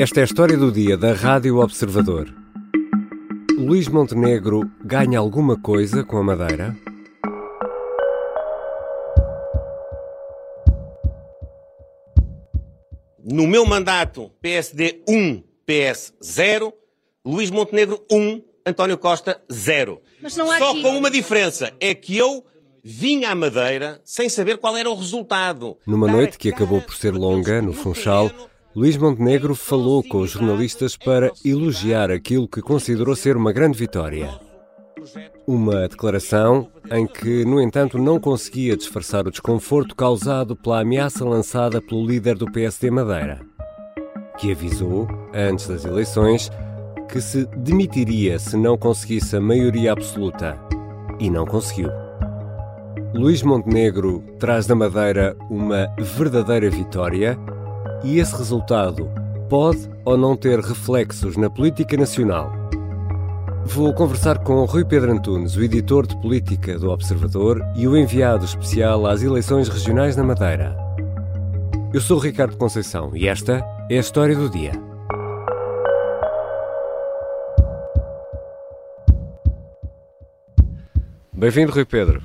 Esta é a história do dia da Rádio Observador. Luís Montenegro ganha alguma coisa com a Madeira? No meu mandato, PSD 1, PS 0, Luís Montenegro 1, António Costa 0. Só aqui... com uma diferença, é que eu vinha à Madeira sem saber qual era o resultado. Numa noite que acabou por ser longa, no Funchal, Luís Montenegro falou com os jornalistas para elogiar aquilo que considerou ser uma grande vitória. Uma declaração em que, no entanto, não conseguia disfarçar o desconforto causado pela ameaça lançada pelo líder do PSD Madeira, que avisou, antes das eleições, que se demitiria se não conseguisse a maioria absoluta. E não conseguiu. Luís Montenegro traz da Madeira uma verdadeira vitória e esse resultado pode ou não ter reflexos na política nacional. Vou conversar com Rui Pedro Antunes, o editor de política do Observador e o enviado especial às eleições regionais na Madeira. Eu sou Ricardo Conceição e esta é a história do dia. Bem-vindo, Rui Pedro.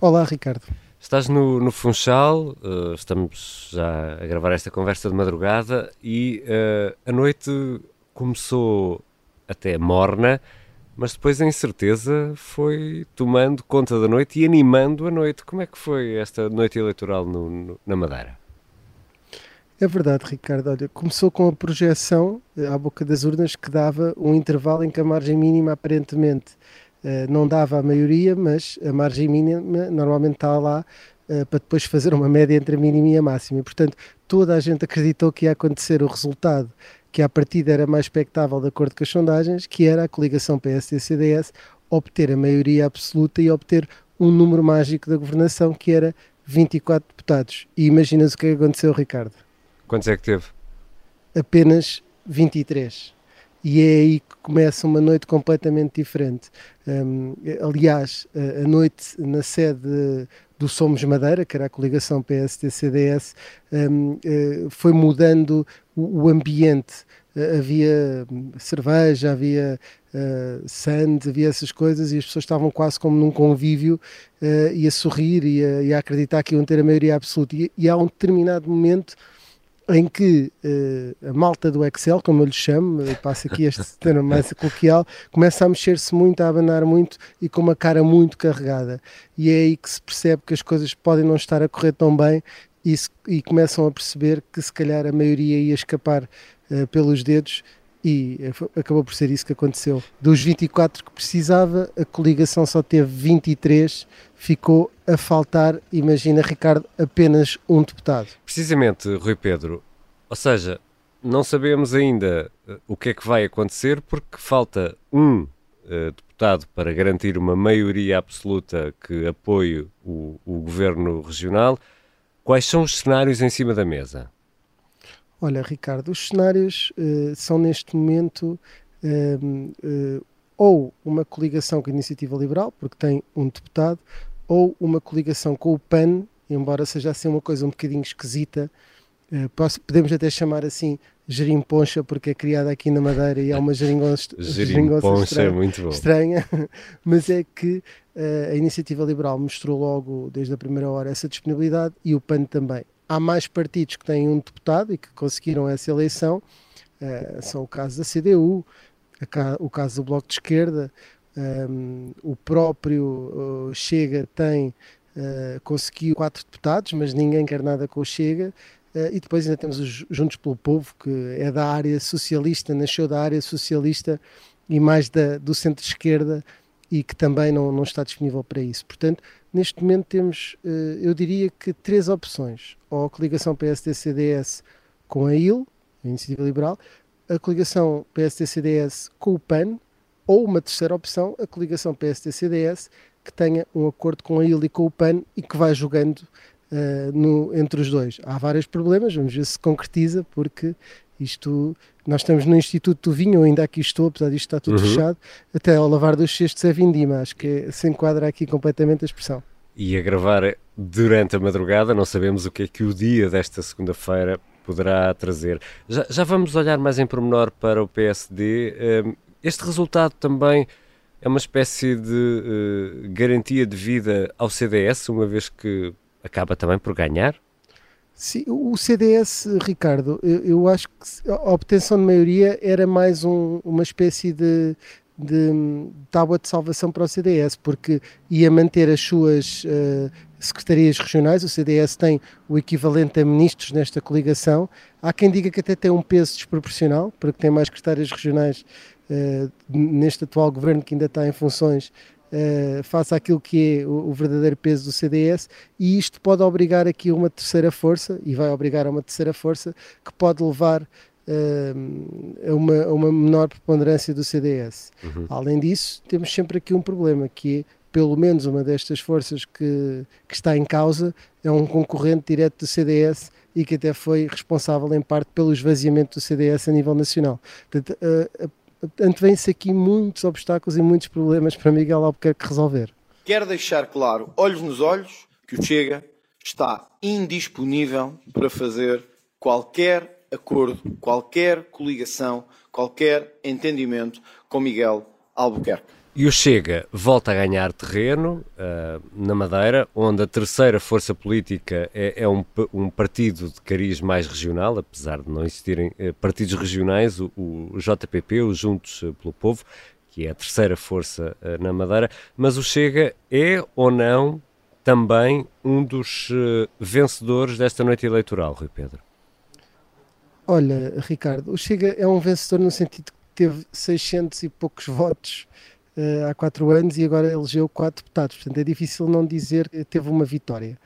Olá, Ricardo. Estás no, no Funchal, uh, estamos já a gravar esta conversa de madrugada e uh, a noite começou até morna, mas depois a incerteza foi tomando conta da noite e animando a noite. Como é que foi esta noite eleitoral no, no, na Madeira? É verdade, Ricardo. Olha, começou com a projeção eh, à boca das urnas que dava um intervalo em que a margem mínima aparentemente não dava a maioria, mas a margem mínima normalmente está lá uh, para depois fazer uma média entre a mínima e a máxima. E, portanto, toda a gente acreditou que ia acontecer o resultado que à partida era mais expectável de acordo com as sondagens, que era a coligação PSD-CDS obter a maioria absoluta e obter um número mágico da governação que era 24 deputados. E imaginas o que aconteceu, Ricardo? Quantos é que teve? Apenas 23 e é aí que começa uma noite completamente diferente. Um, aliás, a noite na sede do Somos Madeira, que era a coligação PSD-CDS, um, eh, foi mudando o, ambiente. Uh, havia cerveja, havia uh, sand, havia essas coisas e as pessoas estavam quase como num convívio uh, e a sorrir e a, e a, acreditar que iam ter a maioria absoluta. E, e há um determinado momento em que uh, a malta do Excel, como eu lhe chamo, eu passo aqui este termo mais coloquial, começa a mexer-se muito, a abanar muito e com uma cara muito carregada. E é aí que se percebe que as coisas podem não estar a correr tão bem e, se, e começam a perceber que se calhar a maioria ia escapar uh, pelos dedos e eh, acabou por ser isso que aconteceu. Dos 24 que precisava, a coligação só teve 23, ficou a faltar, imagina Ricardo, apenas um deputado. Precisamente, Rui Pedro, ou seja, não sabemos ainda eh, o que é que vai acontecer porque falta um uh, deputado para garantir uma maioria absoluta que apoie o, o governo regional. Quais são os cenários em cima da mesa? Olha, Ricardo, os cenários uh, são neste momento uh, uh, ou uma coligação com a Iniciativa Liberal, porque tem um deputado, ou uma coligação com o PAN, embora seja assim uma coisa um bocadinho esquisita. Posso, podemos até chamar assim gerimponcha, porque é criada aqui na Madeira e é uma geringonça, geringonça estranha, é estranha, mas é que a Iniciativa Liberal mostrou logo desde a primeira hora essa disponibilidade e o PAN também. Há mais partidos que têm um deputado e que conseguiram essa eleição, uh, são o caso da CDU, o caso do Bloco de Esquerda, um, o próprio uh, Chega tem uh, conseguiu quatro deputados, mas ninguém quer nada com o Chega. Uh, e depois ainda temos os Juntos pelo Povo, que é da área socialista, nasceu da área socialista e mais da, do centro-esquerda e que também não, não está disponível para isso. Portanto, neste momento temos, eh, eu diria que três opções. Ou a coligação PSD-CDS com a IL, a Iniciativa Liberal, a coligação PSD-CDS com o PAN, ou uma terceira opção, a coligação PSD-CDS, que tenha um acordo com a IL e com o PAN e que vai jogando uh, no, entre os dois. Há vários problemas, vamos ver se concretiza, porque isto, nós estamos no Instituto do Vinho, ainda aqui estou, apesar disto estar tudo uhum. fechado, até ao lavar dos cestos é vindima, acho que é, se enquadra aqui completamente a expressão. E a gravar durante a madrugada, não sabemos o que é que o dia desta segunda-feira poderá trazer. Já, já vamos olhar mais em pormenor para o PSD. Ehm, este resultado também é uma espécie de uh, garantia de vida ao CDS, uma vez que acaba também por ganhar? Sim, o CDS, Ricardo, eu, eu acho que a obtenção de maioria era mais um, uma espécie de, de tábua de salvação para o CDS, porque ia manter as suas uh, secretarias regionais, o CDS tem o equivalente a ministros nesta coligação. Há quem diga que até tem um peso desproporcional, porque tem mais secretárias regionais neste atual governo que ainda está em funções, uh, face àquilo que é o, o, verdadeiro peso do CDS, e isto pode obrigar aqui uma terceira força, e vai obrigar a uma terceira força, que pode levar uh, a, uma, a uma menor preponderância do CDS. Uhum. Além disso, temos sempre aqui um problema, que é pelo menos uma destas forças que, que está em causa é um concorrente direto do CDS e que até foi responsável em parte pelo esvaziamento do CDS a nível nacional. Portanto, uh, antevêm-se aqui muitos obstáculos e muitos problemas para Miguel Albuquerque resolver. Quero deixar claro, olhos nos olhos, que o Chega está indisponível para fazer qualquer acordo, qualquer coligação, qualquer entendimento com Miguel Albuquerque. E o Chega volta a ganhar terreno uh, na Madeira, onde a terceira força política é, é um, um, partido de cariz mais regional, apesar de não existirem uh, partidos regionais, o, o, JPP, o Juntos pelo Povo, que é a terceira força uh, na Madeira, mas o Chega é ou não também um dos vencedores desta noite eleitoral, Rui Pedro? Olha, Ricardo, o Chega é um vencedor no sentido que teve 600 e poucos votos uh, há quatro anos e agora elegeu quatro deputados. Portanto, é difícil não dizer que teve uma vitória.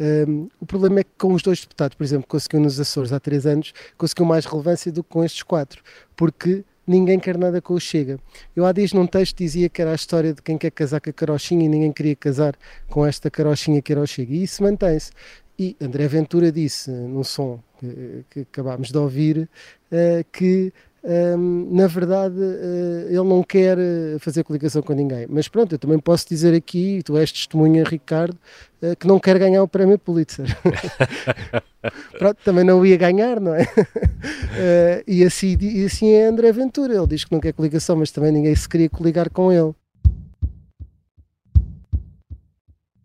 Ehm, o problema é que com os dois deputados, por exemplo, conseguiu nos Açores há três anos, conseguiu mais relevância do que com estes quatro, porque ninguém quer nada com o Chega. Eu há dias num texto dizia que era a história de quem quer casar com a carochinha e ninguém queria casar com esta carochinha que era o Chega. E isso mantém-se. E André Ventura disse num som que, que acabámos de ouvir uh, que na verdade, uh, ele não quer eh, fazer coligação com ninguém. Mas pronto, eu também posso dizer aqui, tu és testemunha, Ricardo, uh, que não quer ganhar o prémio Pulitzer. pronto, também não ia ganhar, não é? E, assim, e assim é André Ventura. Ele diz que não quer coligação, mas também ninguém se queria coligar com ele.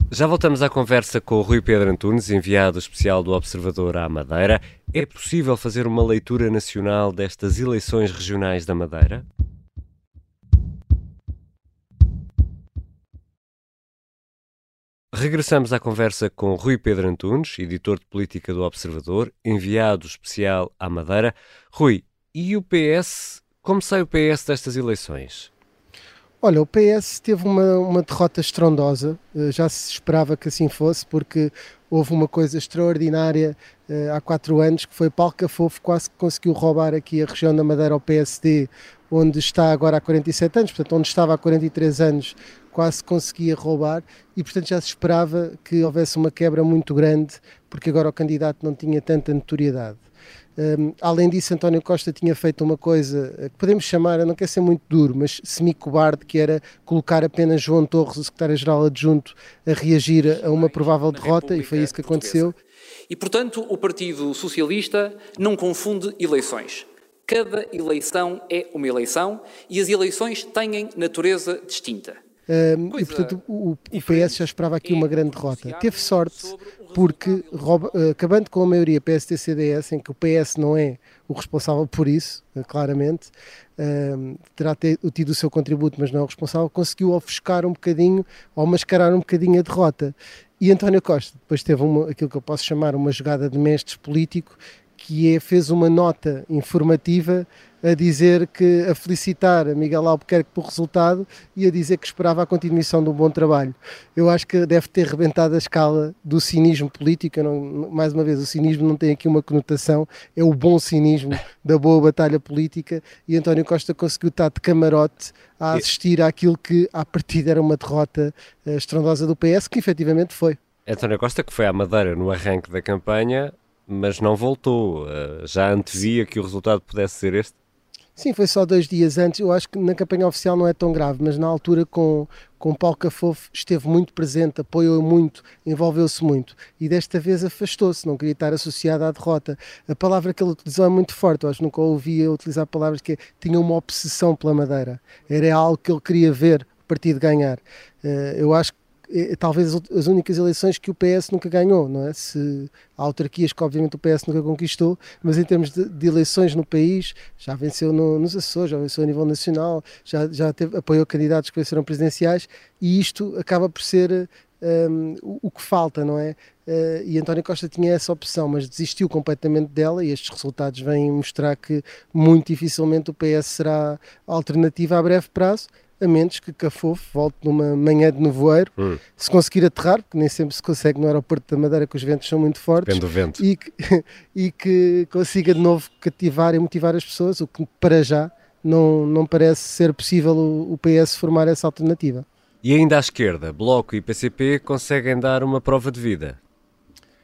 Já voltamos à conversa com o Rui Pedro Antunes, enviado especial do Observador à Madeira. É possível fazer uma leitura nacional destas eleições regionais da Madeira? Regressamos à conversa com Rui Pedro Antunes, editor de política do Observador, enviado especial à Madeira. Rui, e o PS? Como sai o PS destas eleições? Olha, o PS teve uma, uma derrota estrondosa, eh, já se esperava que assim fosse, porque houve uma coisa extraordinária uh, há quatro anos, que foi Paulo Cafofo quase que conseguiu roubar aqui a região da Madeira ao PSD, onde está agora há 47 anos, portanto, onde estava há 43 anos, quase conseguia roubar, e portanto já se esperava que houvesse uma quebra muito grande, porque agora o candidato não tinha tanta notoriedade. Um, além disso, António Costa tinha feito uma coisa que podemos chamar, não quer ser muito duro, mas semi-cobarde, que era colocar apenas João Torres, o secretário-geral adjunto, a reagir a uma provável derrota, e foi isso que aconteceu. E, portanto, o Partido Socialista não confunde eleições. Cada eleição é uma eleição e as eleições têm natureza distinta. Um, e portanto o, o, PS já esperava aqui uma grande derrota. Teve sorte porque, rouba, uh, acabando com a maioria PSD-CDS, em que o PS não é o responsável por isso, uh, claramente, uh, terá ter, tido o seu contributo, mas não é o responsável, conseguiu ofuscar um bocadinho, ou mascarar um bocadinho a derrota. E António Costa depois teve uma, aquilo que eu posso chamar uma jogada de mestre político, que é, fez uma nota informativa a dizer que a felicitar a Miguel Albuquerque por resultado e a dizer que esperava a continuação de um bom trabalho. Eu acho que deve ter rebentado a escala do cinismo político. Não, mais uma vez, o cinismo não tem aqui uma conotação, é o bom cinismo da boa batalha política e António Costa conseguiu estar de camarote a assistir àquilo que à partida era uma derrota uh, estrondosa do PS, que efetivamente foi. António Costa, que foi à Madeira no arranque da campanha, mas não voltou. Uh, já antevia que o resultado pudesse ser este? Sim, foi só dois dias antes. Eu acho que na campanha oficial não é tão grave, mas na altura com, com Paulo Cafofo esteve muito presente, apoiou muito, envolveu-se muito. E desta vez afastou-se, não queria estar associado à derrota. A palavra que ele utilizou é muito forte. Eu acho que nunca ouvia utilizar palavras que tinha uma obsessão pela Madeira. Era algo que ele queria ver o partido ganhar. Eh, eu acho que talvez as únicas eleições que o PS nunca ganhou, não é? Se há autarquias que obviamente o PS nunca conquistou, mas em termos de, de eleições no país, já venceu no, nos Açores, já venceu a nível nacional, já, já teve, apoiou candidatos que venceram presidenciais e isto acaba por ser um, o, o, que falta, não é? Uh, e António Costa tinha essa opção, mas desistiu completamente dela e estes resultados vêm mostrar que muito dificilmente o PS será alternativa a breve prazo a menos que Cafofo volte numa manhã de nevoeiro, hum. se conseguir aterrar, porque nem sempre se consegue no aeroporto da Madeira, que os ventos são muito fortes, Depende do vento. E, que, e que consiga de novo cativar e motivar as pessoas, o que para já não, não parece ser possível o, o PS formar essa alternativa. E ainda à esquerda, Bloco e PCP conseguem dar uma prova de vida.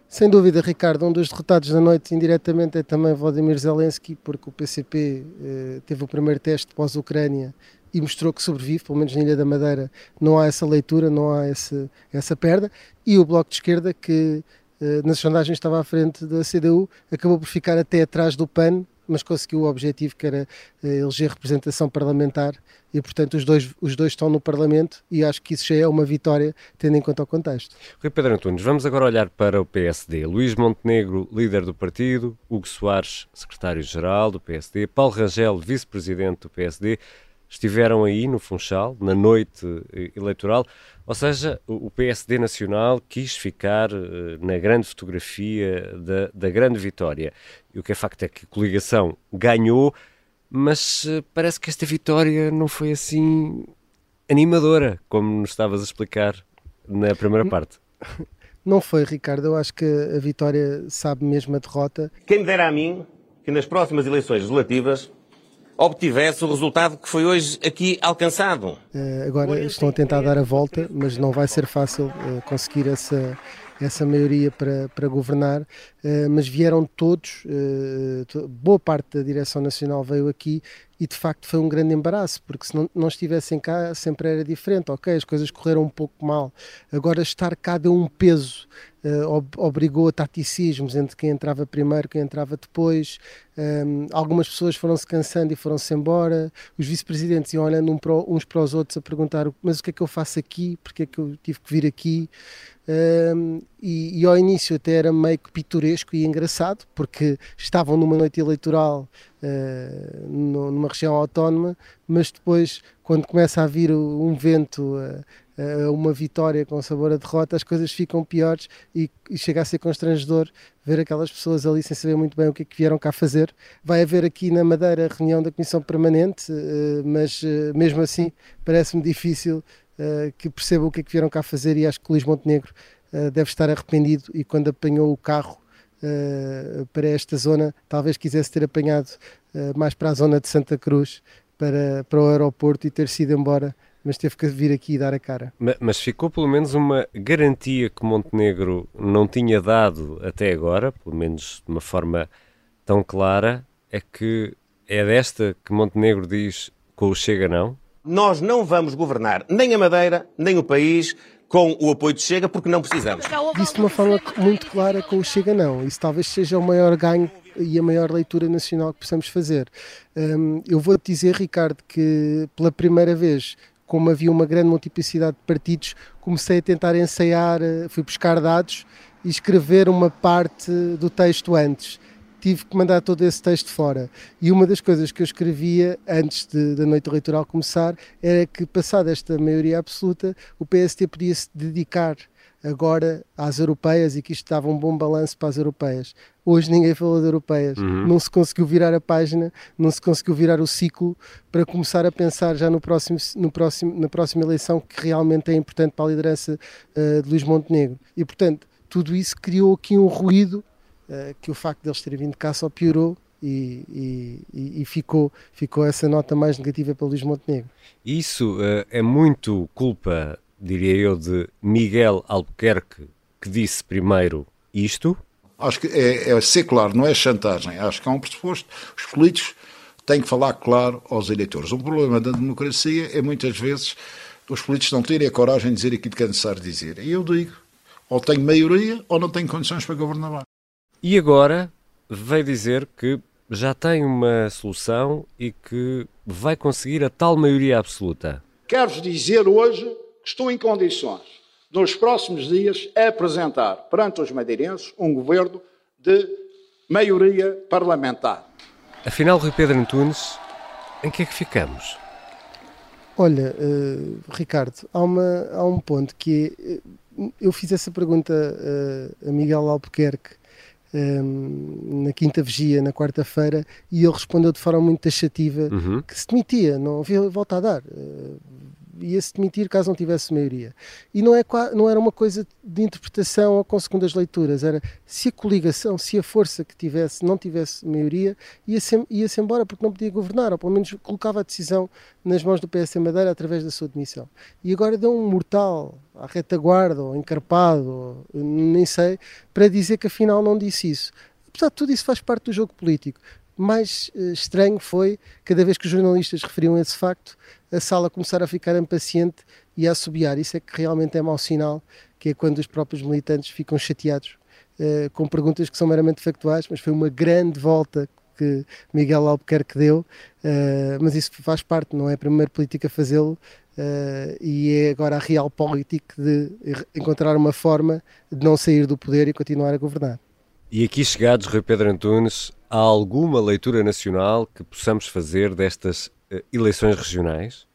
Sem dúvida, Ricardo, um dos derrotados da noite indiretamente é também Vladimir Zelensky, porque o PCP eh, teve o primeiro teste pós-Ucrânia e mostrou que sobrevive, pelo menos na Ilha da Madeira não há essa leitura, não há esse, essa perda, e o Bloco de Esquerda, que eh, nas sondagens estava à frente da CDU, acabou por ficar até atrás do PAN, mas conseguiu o objetivo que era eh, eleger representação parlamentar e portanto os dois, os dois estão no Parlamento e acho que isso já é uma vitória tendo em conta o contexto. Rui Pedro Antunes, vamos agora olhar para o PSD. Luís Montenegro, líder do partido, Hugo Soares, secretário-geral do PSD, Paulo Rangel, vice-presidente do PSD, estiveram aí no Funchal, na noite eh, eleitoral, ou seja, o PSD Nacional quis ficar eh, na grande fotografia da, da grande vitória. E o que é facto é que a coligação ganhou, mas eh, parece que esta vitória não foi assim animadora, como nos estavas a explicar na primeira parte. Não foi, Ricardo. Eu acho que a vitória sabe mesmo a derrota. Quem me dera a mim que nas próximas eleições legislativas obtivesse o resultado que foi hoje aqui alcançado. Uh, agora estão a tentar dar a volta, mas não vai ser fácil uh, conseguir essa, essa maioria para, para governar, uh, mas vieram todos, boa parte da direção nacional veio aqui e de facto foi um grande embaraço, porque se não, não estivessem cá sempre era diferente, ok, as coisas correram um pouco mal, agora estar cá deu um peso, uh, ob obrigou a taticismos entre quem entrava primeiro, quem entrava depois, um, ehm, algumas pessoas foram-se cansando e foram-se embora, os vice-presidentes iam olhando um para, uns para os outros a perguntar, mas o que é que eu faço aqui, porque é que eu tive que vir aqui, um, ehm, e, e, ao início até era meio que pitoresco e engraçado, porque estavam numa noite eleitoral uh, numa região autónoma, mas depois, quando começa a vir um vento, uh, uh, uma vitória com sabor a derrota, as coisas ficam piores e, e, chega a ser constrangedor ver aquelas pessoas ali sem saber muito bem o que é que vieram cá fazer. Vai haver aqui na Madeira a reunião da Comissão Permanente, mas mesmo assim parece-me difícil que percebam o que é que vieram cá fazer e acho que o Luís Montenegro deve estar arrependido e quando apanhou o carro uh, para esta zona, talvez quisesse ter apanhado uh, mais para a zona de Santa Cruz, para, para o aeroporto e ter sido embora, mas teve que vir aqui e dar a cara. Mas, mas ficou pelo menos uma garantia que Montenegro não tinha dado até agora, pelo menos de uma forma tão clara, é que é desta que Montenegro diz com o Chega não? Nós não vamos governar nem a Madeira, nem o país, com o apoio de Chega porque não precisamos. Disse de uma forma muito clara com o Chega não. Isso talvez seja o maior ganho e a maior leitura nacional que possamos fazer. Um, eu vou-te dizer, Ricardo, que pela primeira vez, como havia uma grande multiplicidade de partidos, comecei a tentar ensaiar, eh, fui buscar dados e escrever uma parte do texto antes tive que mandar todo esse texto fora. E uma das coisas que eu escrevia antes de, da noite eleitoral começar era que, passada esta maioria absoluta, o PST podia se dedicar agora às europeias e que isto dava um bom balanço para as europeias. Hoje ninguém falou de europeias, uhum. não se conseguiu virar a página, não se conseguiu virar o ciclo para começar a pensar já no próximo, no próximo, na próxima eleição que realmente é importante para a liderança uh, de Luís Montenegro. E portanto, tudo isso criou aqui um ruído eh, que o facto deles terem vindo cá só piorou e, e, e, ficou, ficou essa nota mais negativa para Luís Montenegro. Isso uh, é muito culpa, diria eu, de Miguel Albuquerque, que disse primeiro isto? Acho que é, é secular, não é chantagem. Acho que há um pressuposto. Os políticos tem que falar claro aos eleitores. O problema da democracia é muitas vezes os políticos não terem a coragem de dizer aquilo que é necessário dizer. E eu digo, ou tenho maioria ou não tenho condições para governar. E agora veio dizer que já tem uma solução e que vai conseguir a tal maioria absoluta. Quero-vos dizer hoje que estou em condições, nos próximos dias, a apresentar perante os madeirenses um governo de maioria parlamentar. Afinal, Rui Pedro Antunes, em que é que ficamos? Olha, uh, Ricardo, há, uma, há um ponto que é, eu fiz essa pergunta uh, a Miguel Albuquerque um, na quinta vigia, na quarta-feira, e ele respondeu de forma muito taxativa uhum. que se demitia, não havia volta a dar. Uh, ia-se demitir caso não tivesse maioria. E não, é, não era uma coisa de interpretação ou com segundas leituras, era se a coligação, se a força que tivesse não tivesse maioria, ia-se ia -se embora porque não podia governar, ou pelo menos colocava a decisão nas mãos do PS Madeira através da sua demissão. E agora deu um mortal à retaguarda, ou encarpado, ou, nem sei, para dizer que afinal não disse isso. Apesar de tudo, isso faz parte do jogo político mais uh, estranho foi, cada vez que os jornalistas referiam esse facto, a sala começar a ficar impaciente e a assobiar. Isso é que realmente é mau sinal, que é quando os próprios militantes ficam chateados uh, com perguntas que são meramente factuais, mas foi uma grande volta que Miguel Albuquerque deu, uh, mas isso faz parte, não é a primeira política a fazê-lo, Uh, e é agora a real política de encontrar uma forma de não sair do poder e continuar a governar. E aqui chegados, Rui Pedro Antunes, há alguma leitura nacional que possamos fazer destas eleições regionais?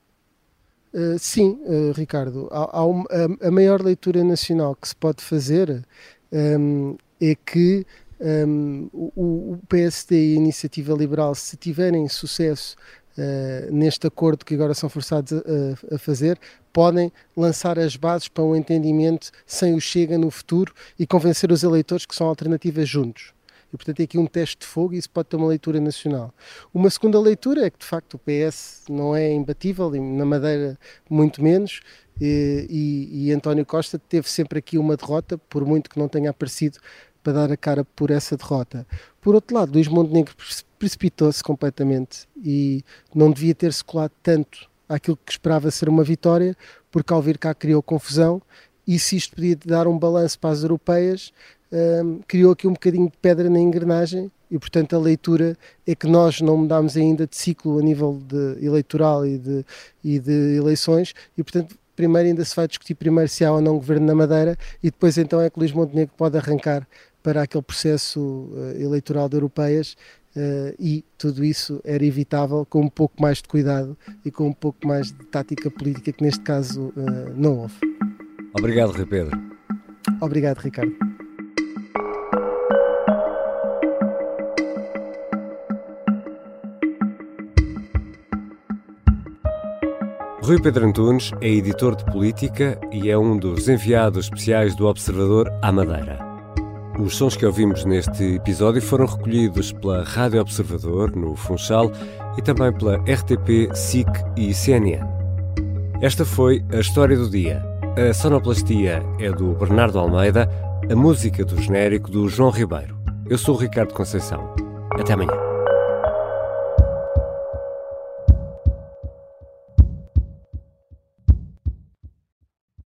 Uh, sim, uh, Ricardo. A, maior leitura nacional que se pode fazer um, é que um, o, PSD e a Iniciativa Liberal, se tiverem sucesso neste acordo que agora são forçados a, a, fazer, podem lançar as bases para um entendimento sem o Chega no futuro e convencer os eleitores que são alternativas juntos. E, portanto, é aqui um teste de fogo e isso pode ter uma leitura nacional. Uma segunda leitura é que, de facto, o PS não é imbatível, e na Madeira muito menos, e, e, e, António Costa teve sempre aqui uma derrota, por muito que não tenha aparecido para dar a cara por essa derrota. Por outro lado, Luís Montenegro precipitou-se completamente e não devia ter-se colado tanto àquilo que esperava ser uma vitória, porque ao vir cá criou confusão e se isto podia dar um balanço para as europeias, um, criou aqui um bocadinho de pedra na engrenagem e, portanto, a leitura é que nós não mudámos ainda de ciclo a nível de eleitoral e de, e de eleições e, portanto, primeiro ainda se vai discutir primeiro se há ou não governo na Madeira e depois então é que Luís Montenegro pode arrancar para aquele processo uh, eleitoral de europeias uh, e tudo isso era evitável com um pouco mais de cuidado e com um pouco mais de tática política que neste caso uh, não houve. Obrigado, Rui Pedro. Obrigado, Ricardo. Rui Pedro Antunes é editor de política e é um dos enviados especiais do Observador à Madeira. Os sons que ouvimos neste episódio foram recolhidos pela Rádio Observador, no Funchal, e também pela RTP, SIC e CNN. Esta foi a história do dia. A sonoplastia é do Bernardo Almeida, a música do genérico do João Ribeiro. Eu sou o Ricardo Conceição. Até amanhã.